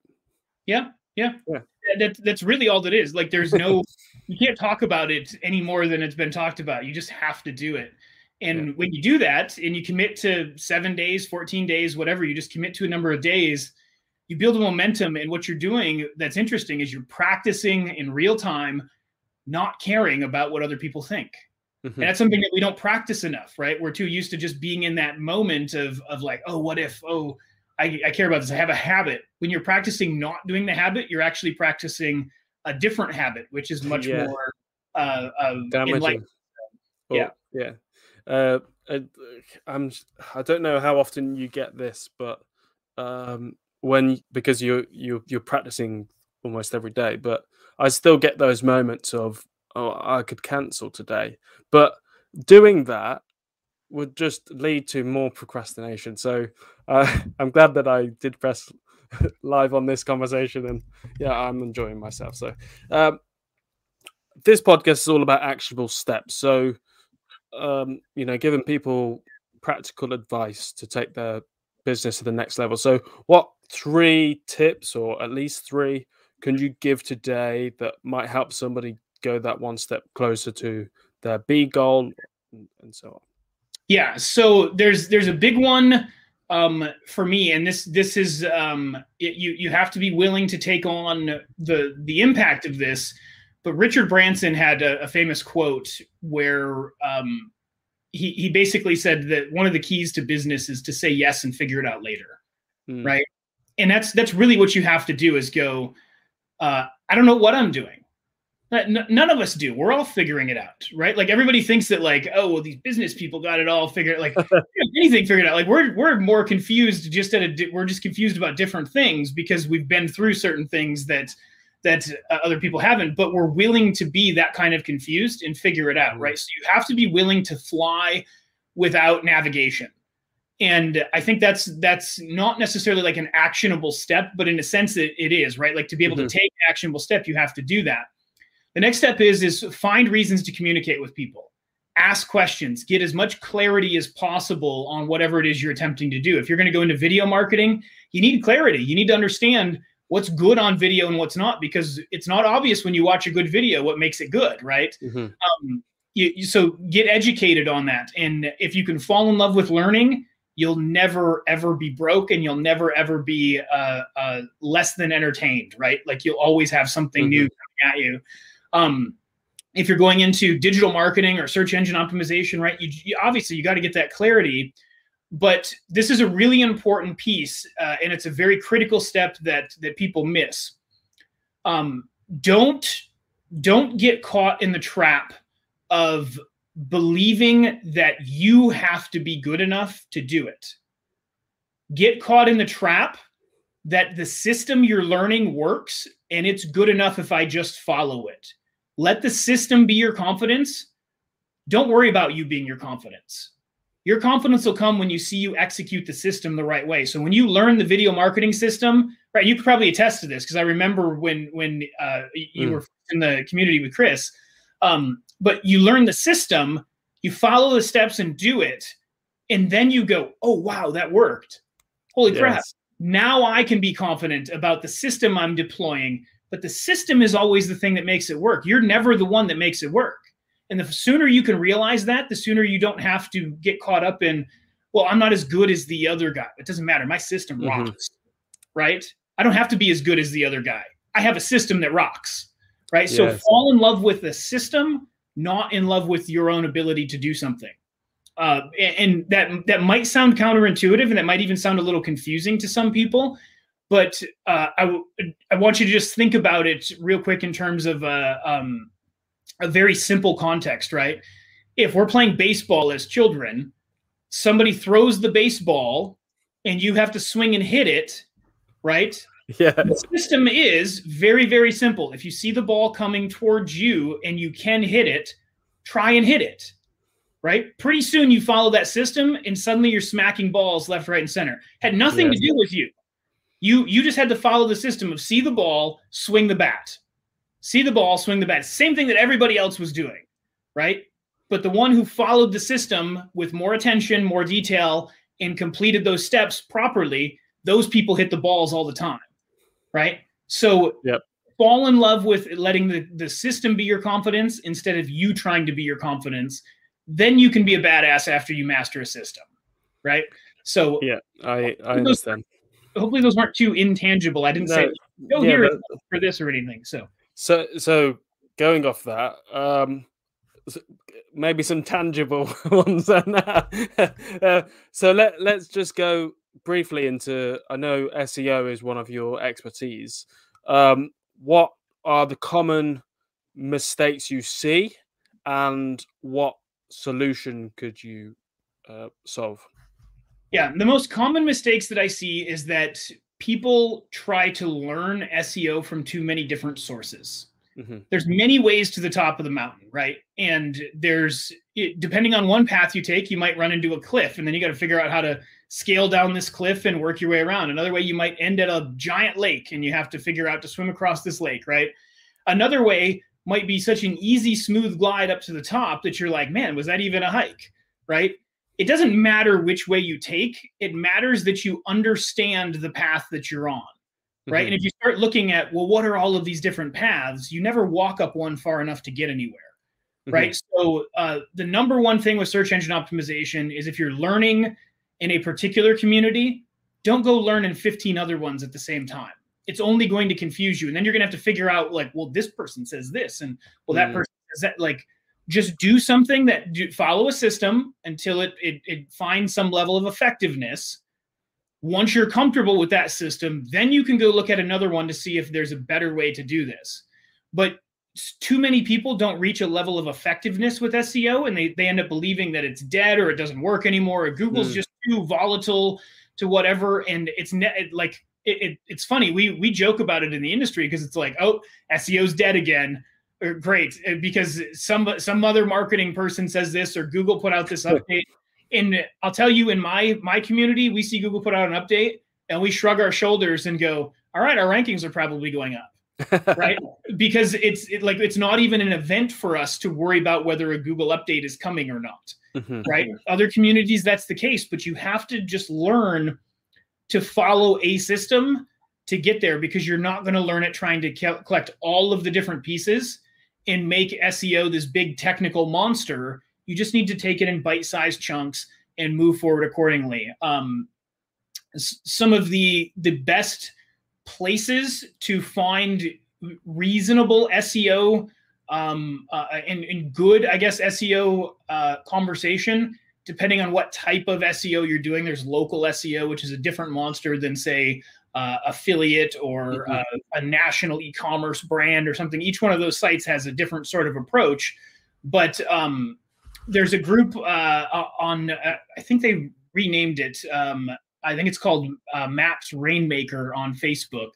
S2: Yeah, yeah, yeah. That, that's really all that is. Like, there's no, (laughs) you can't talk about it any more than it's been talked about. You just have to do it. And yeah. when you do that and you commit to seven days, 14 days, whatever, you just commit to a number of days, you build a momentum. And what you're doing that's interesting is you're practicing in real time, not caring about what other people think. Mm-hmm. And that's something that we don't practice enough, right? We're too used to just being in that moment of, of like, oh, what if, oh, I, I care about this. I have a habit. When you're practicing not doing the habit, you're actually practicing a different habit, which is much
S1: Yeah.
S2: more uh, uh,
S1: damaging. Or-
S2: Yeah.
S1: yeah. Uh, I, I'm. I don't know how often you get this, but um, when because you you you're practicing almost every day, but I still get those moments of oh I could cancel today, but doing that would just lead to more procrastination. So uh, (laughs) I'm glad that I did press (laughs) live on this conversation, and yeah, I'm enjoying myself. So um, this podcast is all about actionable steps. So um, you know, giving people practical advice to take their business to the next level. So, what three tips, or at least three, can you give today that might help somebody go that one step closer to their B goal, and, and so on?
S2: Yeah. So there's there's a big one um, for me, and this this is um, it, you you have to be willing to take on the the impact of this. But Richard Branson had a, a famous quote where um, he he basically said that one of the keys to business is to say yes and figure it out later,
S1: Mm.
S2: right? And that's that's really what you have to do is go. Uh, I don't know what I'm doing. None of us do. We're all figuring it out, right? Like everybody thinks that, like, oh, well, these business people got it all figured. Like (laughs) anything figured out. Like we're we're more confused. Just at a di- we're just confused about different things because we've been through certain things that that uh, other people haven't. But we're willing to be that kind of confused and figure it out,
S1: Mhm.
S2: right? So you have to be willing to fly without navigation. And I think that's that's not necessarily like an actionable step, but in a sense it, it is, right? Like to be able
S1: Mhm.
S2: to take actionable step, you have to do that. The next step is is find reasons to communicate with people. Ask questions, get as much clarity as possible on whatever it is you're attempting to do. If you're going to go into video marketing, you need clarity. You need to understand what's good on video and what's not because it's not obvious when you watch a good video what makes it good, right?
S1: Mhm.
S2: um, you, you- so get educated on that and if you can fall in love with learning you'll never ever be broke and you'll never ever be uh, uh, less than entertained right like you'll always have something new coming at you um, if you're going into digital marketing or search engine optimization right you, you obviously you got to get that clarity but this is a really important piece uh, and it's a very critical step that that people miss um, don't don't get caught in the trap of believing that you have to be good enough to do it. Get caught in the trap that the system you're learning works and it's good enough if I just follow it. Let the system be your confidence. Don't worry about you being your confidence. Your confidence will come when you see you execute the system the right way. So when you learn the video marketing system, right? You could probably attest to this because I remember when when uh, you
S1: Mm.
S2: were in the community with Chris. Um, but you learn the system, you follow the steps and do it, and then you go, "Oh wow, that worked! Holy crap!" Now I can be confident about the system I'm deploying. But the system is always the thing that makes it work. You're never the one that makes it work. And the sooner you can realize that, the sooner you don't have to get caught up in, well, I'm not as good as the other guy. It doesn't matter. My system
S1: Mhm.
S2: rocks, right? I don't have to be as good as the other guy. I have a system that rocks, right? So fall in love with the system, not in love with your own ability to do something. Uh, and, and that that might sound counterintuitive, and that might even sound a little confusing to some people. But uh, I, w- I want you to just think about it real quick in terms of uh, um, a very simple context, right? If we're playing baseball as children, somebody throws the baseball and you have to swing and hit it, right?
S1: Yeah.
S2: The system is very, very simple. If you see the ball coming towards you and you can hit it, try and hit it, right? Pretty soon you follow that system and suddenly you're smacking balls left, right, and center. Had nothing to do with you. You you just had to follow the system of see the ball, swing the bat. See the ball, swing the bat. Same thing that everybody else was doing, right? But the one who followed the system with more attention, more detail, and completed those steps properly, those people hit the balls all the time, right? So
S1: Yep.
S2: fall in love with letting the, the system be your confidence instead of you trying to be your confidence. Then you can be a badass after you master a system, right? So
S1: Yeah. I I understand.
S2: Hopefully those weren't too intangible. I didn't say go
S1: yeah,
S2: here
S1: but-
S2: for this or anything. So
S1: So so going off that, um maybe some tangible (laughs) ones then. (laughs) uh, so let let's just go briefly into, I know SEO is one of your expertise. Um, what are the common mistakes you see, and what solution could you uh, solve?
S2: Yeah, the most common mistakes that I see is that people try to learn SEO from too many different sources. Mm-hmm. There's many ways to the top of the mountain, right? And there's depending on one path you take, you might run into a cliff, and then you got to figure out how to scale down this cliff and work your way around. Another way, you might end at a giant lake, and you have to figure out to swim across this lake, right? Another way might be such an easy, smooth glide up to the top that you're like, man, was that even a hike, right? It doesn't matter which way you take. It matters that you understand the path that you're on right? Mm-hmm. And if you start looking at, well, what are all of these different paths? You never walk up one far enough to get anywhere, mm-hmm. right? So uh, the number one thing with search engine optimization is if you're learning in a particular community, don't go learn in 15 other ones at the same time. It's only going to confuse you, and then you're going to have to figure out, like, well, this person says this, and well, that mm-hmm. person says that. Like, just do something that do, follow a system until it, it it finds some level of effectiveness once you're comfortable with that system, then you can go look at another one to see if there's a better way to do this. But too many people don't reach a level of effectiveness with SEO and they, they end up believing that it's dead or it doesn't work anymore or Google's mm. just too volatile to whatever. And it's ne- like, it, it, it's funny. We, we joke about it in the industry because it's like, oh, SEO's dead again. Or, great. Because some, some other marketing person says this or Google put out this (laughs) update and I'll tell you, in my my community, we see Google put out an update and we shrug our shoulders and go, "All right, our rankings are probably going up." (laughs) right because it's it, like it's not even an event for us to worry about whether a google update is coming or not mm-hmm. right other communities that's the case but you have to just learn to follow a system to get there because you're not going to learn it trying to collect all of the different pieces and make seo this big technical monster you just need to take it in bite-sized chunks and move forward accordingly. Um, some of the the best places to find reasonable SEO um, uh, and, and, good, I guess, SEO uh, conversation, depending on what type of SEO you're doing. There's local SEO, which is a different monster than, say, uh, affiliate or mm-hmm. Uh, a national e-commerce brand or something. Each one of those sites has a different sort of approach, but um, there's a group uh, on uh, I think they renamed it. Um, I think it's called uh, Maps Rainmaker on Facebook.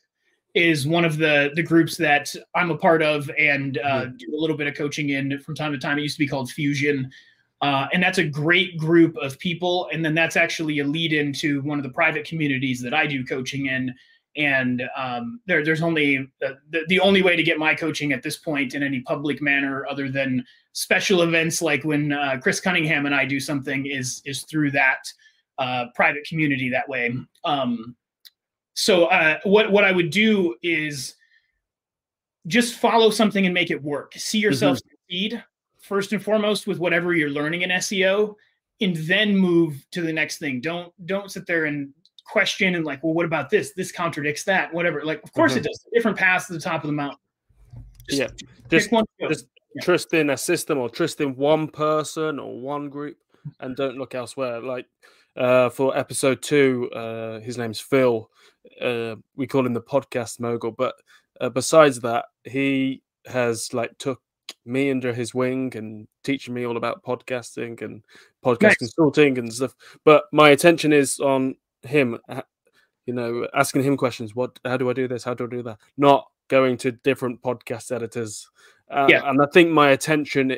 S2: Is one of the the groups that I'm a part of and uh, mm-hmm. do a little bit of coaching in from time to time. It used to be called Fusion, uh, and that's a great group of people. And then that's actually a lead into one of the private communities that I do coaching in. And um, there, there's only the, the, the only way to get my coaching at this point in any public manner, other than special events like when uh, Chris Cunningham and I do something is is through that uh, private community that way. Um, so uh, what what I would do is just follow something and make it work. See yourself mm-hmm. succeed first and foremost with whatever you're learning in SEO, and then move to the next thing. Don't don't sit there and question and like, well, what about this? This contradicts that. Whatever. Like, of course mm-hmm. it does. Different paths to the top of the mountain.
S1: Just yeah, just, one just trust in a system or trust in one person or one group and don't look elsewhere. Like uh, for episode two, uh, his name's Phil. Uh, we call him the podcast mogul, but uh, besides that, he has like took me under his wing and teaching me all about podcasting and podcast consulting and stuff. But my attention is on him. You know, asking him questions. What? How do I do this? How do I do that? Not going to different podcast editors uh, yeah. And I think my attention,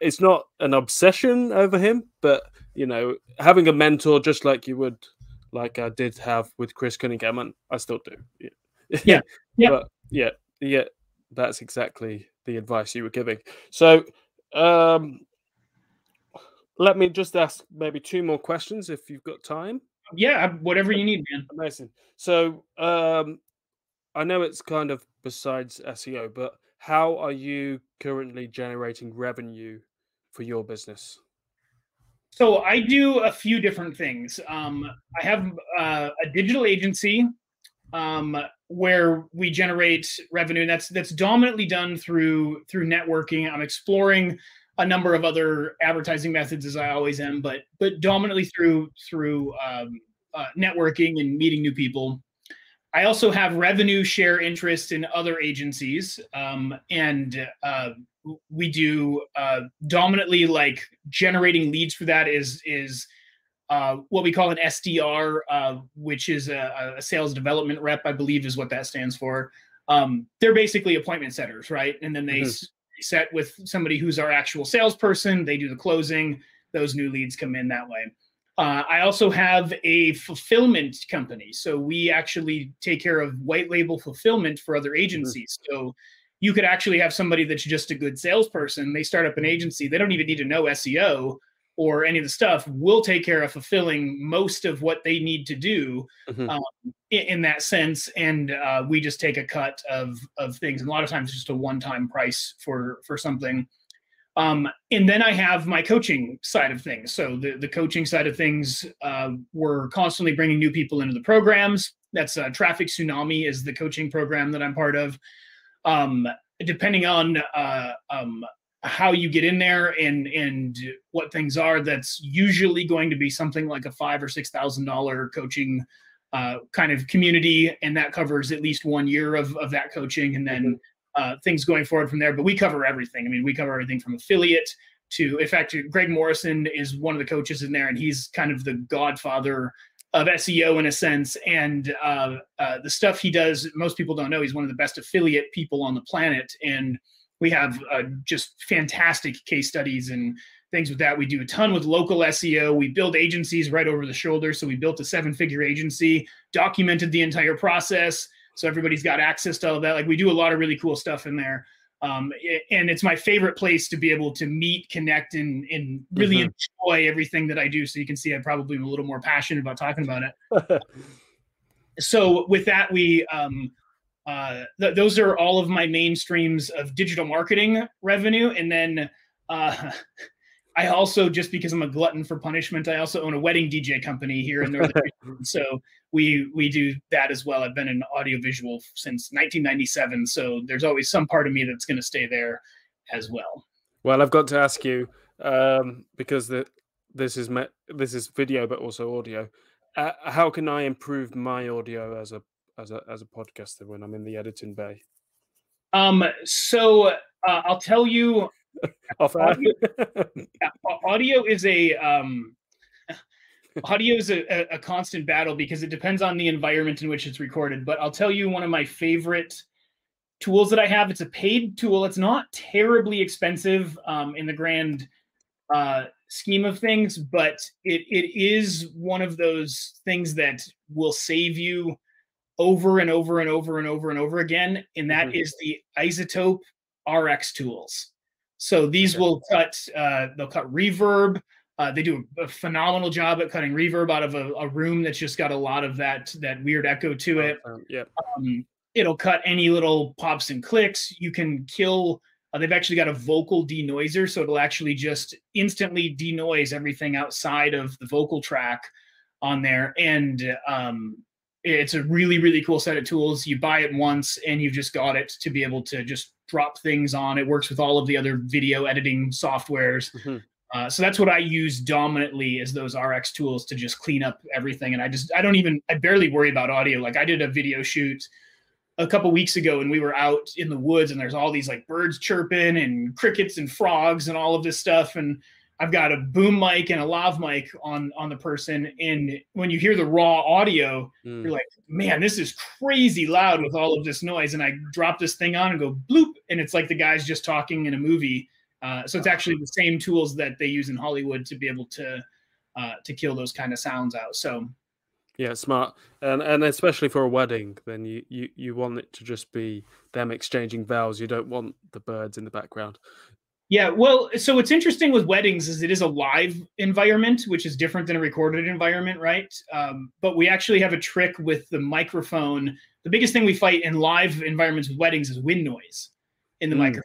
S1: it's not an obsession over him, but, you know, having a mentor just like you would, like I did have with Chris Cunningham, and I still do.
S2: Yeah. Yeah. (laughs) yeah.
S1: but yeah, yeah, that's exactly the advice you were giving. So, um, let me just ask maybe two more questions if you've got time.
S2: Yeah, whatever you need, man.
S1: Amazing. So, um, I know it's kind of besides SEO, but how are you currently generating revenue for your business?
S2: So I do a few different things. Um, I have uh, a digital agency um, where we generate revenue. And that's that's dominantly done through through networking. I'm exploring a number of other advertising methods as I always am, but but dominantly through through um, uh, networking and meeting new people. I also have revenue share interest in other agencies, um, and uh, we do uh, dominantly like generating leads for that is is uh, what we call an SDR, uh, which is a, a, sales development rep, I believe is what that stands for. Um, they're basically appointment setters, right? And then they mm-hmm. set with somebody who's our actual salesperson. They do the closing. Those new leads come in that way. Uh, I also have a fulfillment company. So we actually take care of white label fulfillment for other mm-hmm. agencies. Mm-hmm. So you could actually have somebody that's just a good salesperson. They start up an agency. They don't even need to know SEO or any of the stuff. We'll take care of fulfilling most of what they need to do mm-hmm. um, in, in, that sense. And uh, we just take a cut of, of things. And a lot of times just a one-time price for, for something. Um, and then I have my coaching side of things. So the, the coaching side of things, uh, we're constantly bringing new people into the programs. That's uh, Traffic Tsunami is the coaching program that I'm part of. Um, depending on uh, um, how you get in there and and what things are, that's usually going to be something like a five or six thousand dollar coaching uh, kind of community, and that covers at least one year of of that coaching, and then. Mm-hmm uh, things going forward from there. But we cover everything. I mean, we cover everything from affiliate to, in fact, Greg Morrison is one of the coaches in there, and he's kind of the godfather of SEO in a sense. And uh, uh, the stuff he does, most people don't know. He's one of the best affiliate people on the planet, and we have uh, just fantastic case studies and things with that. We do a ton with local SEO. We build agencies right over the shoulder. So we built a seven-figure agency, documented the entire process so everybody's got access to all that. Like we do a lot of really cool stuff in there. Um, and it's my favorite place to be able to meet, connect, and and really mm-hmm. enjoy everything that I do. So you can see I probably am a little more passionate about talking about it. (laughs) so with that, we um, uh, th- those are all of my main streams of digital marketing revenue, and then uh, (laughs) I also, just because I'm a glutton for punishment, I also own a wedding DJ company here in Northern (laughs) So we we do that as well. I've been in audiovisual since 1997, so there's always some part of me that's going to stay there as well.
S1: Well, I've got to ask you um, because the, this is me, this is video, but also audio. Uh, how can I improve my audio as a as a as a podcaster when I'm in the editing bay?
S2: Um. So uh, I'll tell you (laughs) audio, audio is a um, audio is a, a, constant battle because it depends on the environment in which it's recorded. But I'll tell you one of my favorite tools that I have. It's a paid tool. It's not terribly expensive um, in the grand uh, scheme of things, but it it is one of those things that will save you over and over and over and over and over again. And that mm-hmm. is the iZotope RX tools. So these will cut. Uh, they'll cut reverb. Uh, they do a, a, phenomenal job at cutting reverb out of a, a, room that's just got a lot of that that weird echo to it.
S1: Um, yeah.
S2: Um, it'll cut any little pops and clicks. You can kill. Uh, they've actually got a vocal denoiser, so it'll actually just instantly denoise everything outside of the vocal track on there. And um, it's a really really cool set of tools. You buy it once, and you've just got it to be able to just drop things on. It works with all of the other video editing softwares. Mm-hmm. Uh, so that's what I use dominantly is those RX tools to just clean up everything. And I just I don't even I barely worry about audio. Like I did a video shoot a couple weeks ago and we were out in the woods and there's all these like birds chirping and crickets and frogs and all of this stuff and I've got a boom mic and a lav mic on on the person, and when you hear the raw audio, mm. you're like, man, this is crazy loud with all of this noise. And I drop this thing on and go bloop, and it's like the guy's just talking in a movie. Uh, so it's actually the same tools that they use in Hollywood to be able to uh, to kill those kind of sounds out. So
S1: yeah, smart, and and especially for a wedding, then you you you want it to just be them exchanging vows. You don't want the birds in the background.
S2: Yeah, well, so what's interesting with weddings is it is a live environment, which is different than a recorded environment, right? Um, but we actually have a trick with the microphone. The biggest thing we fight in live environments with weddings is wind noise in the mm. microphone.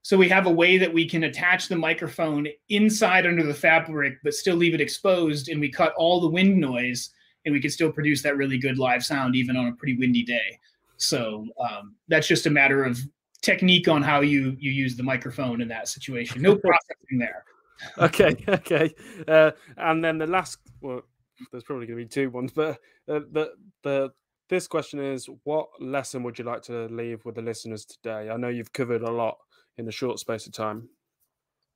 S2: So we have a way that we can attach the microphone inside under the fabric, but still leave it exposed, and we cut all the wind noise, and we can still produce that really good live sound even on a pretty windy day. So um, that's just a matter of technique on how you you use the microphone in that situation. No (laughs) processing there.
S1: okay, (laughs) okay. Uh, and then the last, well, there's probably going to be two ones, but uh, the the this question is: What lesson would you like to leave with the listeners today? I know you've covered a lot in a short space of time.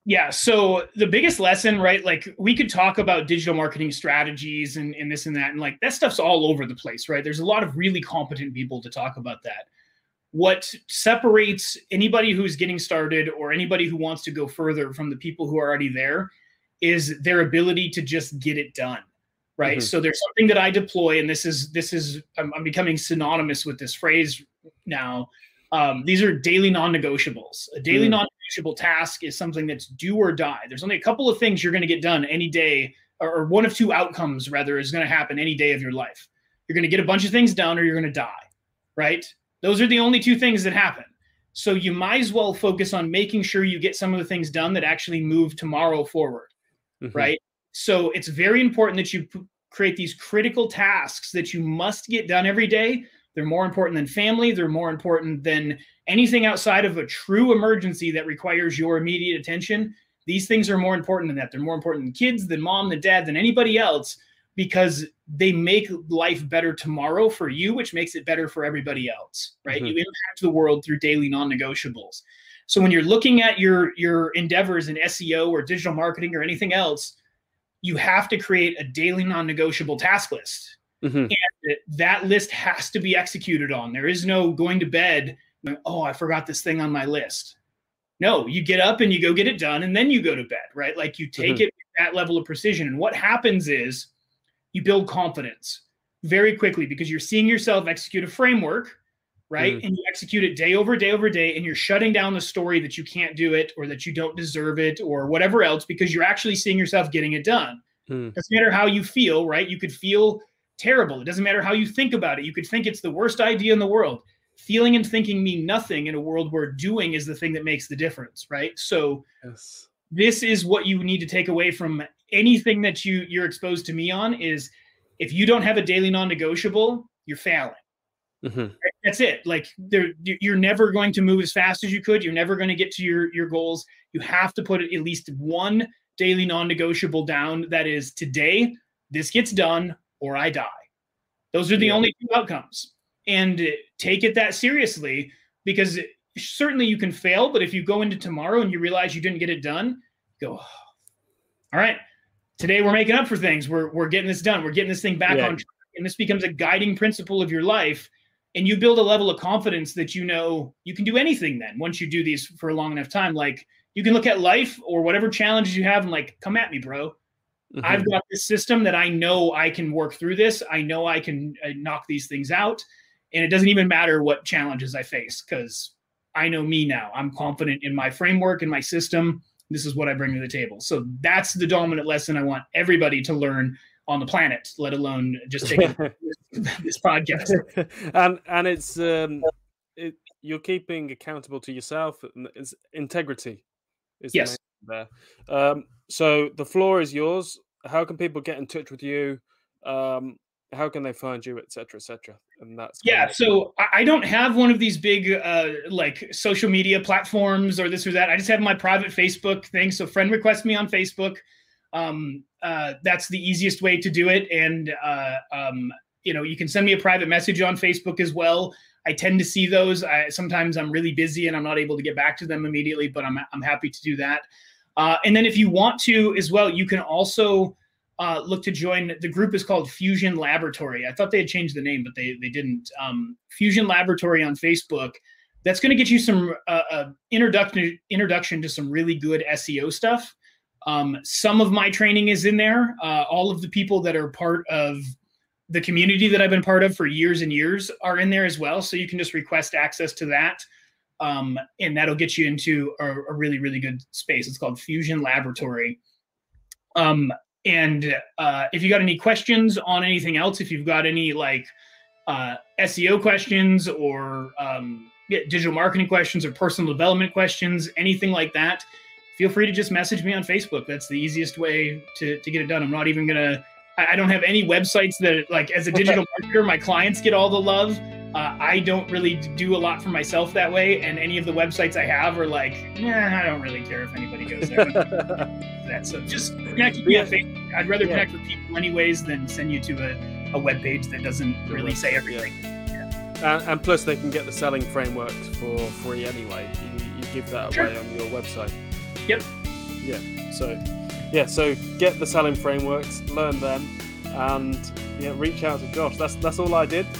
S2: Yeah. So the biggest lesson, right? Like we could talk about digital marketing strategies and, and this and that. And like that stuff's all over the place, right? There's a lot of really competent people to talk about that. What separates anybody who's getting started or anybody who wants to go further from the people who are already there is their ability to just get it done. Right. Mm-hmm. So there's something that I deploy, and this is this is I'm, I'm becoming synonymous with this phrase now. Um, these are daily non-negotiables. A daily mm. non-negotiable task is something that's do or die. There's only a couple of things you're going to get done any day, or, or one of two outcomes rather is going to happen any day of your life. You're going to get a bunch of things done, or you're going to die. Right? Those are the only two things that happen. So you might as well focus on making sure you get some of the things done that actually move tomorrow forward. Mm-hmm. Right? So it's very important that you p- create these critical tasks that you must get done every day they're more important than family. They're more important than anything outside of a true emergency that requires your immediate attention. These things are more important than that. They're more important than kids, than mom, than dad, than anybody else because they make life better tomorrow for you, which makes it better for everybody else, right? Mm-hmm. You impact the world through daily non-negotiables. So when you're looking at your your endeavors in SEO or digital marketing or anything else, you have to create a daily non-negotiable task list Mm-hmm. And that list has to be executed on. There is no going to bed, oh, I forgot this thing on my list. No, you get up and you go get it done and then you go to bed, right? Like you take mm-hmm. it that level of precision. And what happens is you build confidence very quickly because you're seeing yourself execute a framework, right? Mm-hmm. And you execute it day over day over day, and you're shutting down the story that you can't do it or that you don't deserve it or whatever else because you're actually seeing yourself getting it done. Mm. Doesn't matter how you feel, right? You could feel terrible. It doesn't matter how you think about it. You could think it's the worst idea in the world. Feeling and thinking mean nothing in a world where doing is the thing that makes the difference, right? So yes. this is what you need to take away from anything that you you're exposed to me on is if you don't have a daily non-negotiable, you're failing. Mm-hmm. That's it. Like there, you're never going to move as fast as you could. You're never going to get to your your goals. You have to put at least one daily non-negotiable down. That is today. This gets done or I die. Those are the yeah. only two outcomes. And take it that seriously because certainly you can fail, but if you go into tomorrow and you realize you didn't get it done, go, oh, all right, today we're making up for things. We're, we're getting this done. We're getting this thing back yeah. on track. And this becomes a guiding principle of your life. And you build a level of confidence that you know you can do anything then once you do these for a long enough time. Like you can look at life or whatever challenges you have and like, come at me, bro. Mm-hmm. I've got this system that I know I can work through this. I know I can uh, knock these things out. And it doesn't even matter what challenges I face because I know me now. I'm confident in my framework and my system. This is what I bring to the table. So that's the dominant lesson I want everybody to learn on the planet, let alone just take (laughs) this podcast. (laughs)
S1: and and it's um, it, you're keeping accountable to yourself. It's integrity.
S2: Is yes.
S1: there. Um, so the floor is yours. How can people get in touch with you? Um, how can they find you, etc., etc. And that's
S2: yeah. So I don't have one of these big uh, like social media platforms or this or that. I just have my private Facebook thing. So friend request me on Facebook. Um, uh, that's the easiest way to do it. And uh, um, you know, you can send me a private message on Facebook as well. I tend to see those. I, sometimes I'm really busy and I'm not able to get back to them immediately, but I'm I'm happy to do that. Uh, and then if you want to as well, you can also uh, look to join. The group is called Fusion Laboratory. I thought they had changed the name, but they they didn't. Um, Fusion Laboratory on Facebook. That's going to get you some uh, uh, introduction introduction to some really good SEO stuff. Um, some of my training is in there. Uh, all of the people that are part of the community that I've been part of for years and years are in there as well. So you can just request access to that um, and that'll get you into a, a, really really good space. It's called Fusion Laboratory. Um, and uh, if you got any questions on anything else, if you've got any like uh, SEO questions or um, yeah, digital marketing questions or personal development questions, anything like that, feel free to just message me on Facebook. That's the easiest way to, to get it done. I'm not even gonna. I, I don't have any websites that like as a digital (laughs) marketer, my clients get all the love. Uh, I don't really do a lot for myself that way, and any of the websites I have are like, nah, I don't really care if anybody goes there. (laughs) that so just connect with me on Facebook. I'd rather
S1: Yeah.
S2: connect with people anyways than send you to a, a web page that doesn't really say
S1: website,
S2: everything.
S1: And, and plus, they can get the selling frameworks for free anyway. You, you give that
S2: Sure.
S1: away on your website.
S2: Yep.
S1: Yeah. So, yeah. So get the selling frameworks, learn them, and yeah, reach out to Josh. That's that's all I did. (laughs)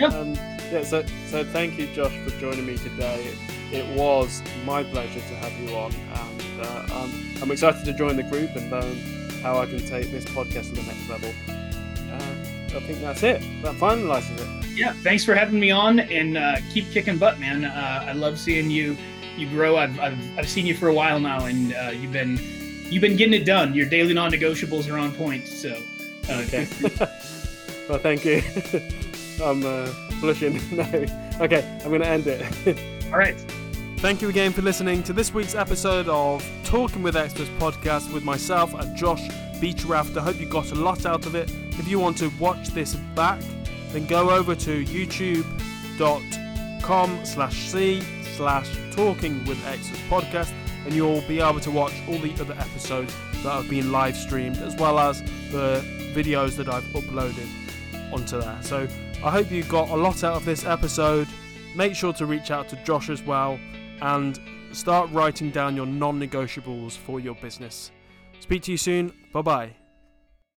S2: Yep.
S1: Um, yeah. So so thank you, Josh, for joining me today. It, it was my pleasure to have you on, and uh, I'm, I'm excited to join the group and learn how I can take this podcast to the next level. Uh, I think that's it. That finalizes it.
S2: Yeah, thanks for having me on, and uh, keep kicking butt, man. Uh, I love seeing you you grow. I've, I've, I've seen you for a while now, and uh, you've been you've been getting it done. Your daily non-negotiables are on point. So, uh,
S1: Okay. (laughs) well, thank you. (laughs) I'm uh, blushing. (laughs) no. Okay, I'm going to end it. (laughs)
S2: all right.
S1: Thank you again for listening to this week's episode of Talking with Experts podcast with myself and Josh Beechraft. I hope you got a lot out of it. If you want to watch this back, then go over to youtube.com slash c slash talking with experts podcast and you'll be able to watch all the other episodes that have been live streamed as well as the videos that I've uploaded onto there. So I hope you got a lot out of this episode. Make sure to reach out to Josh as well and start writing down your non negotiables for your business. Speak to you soon. Bye bye.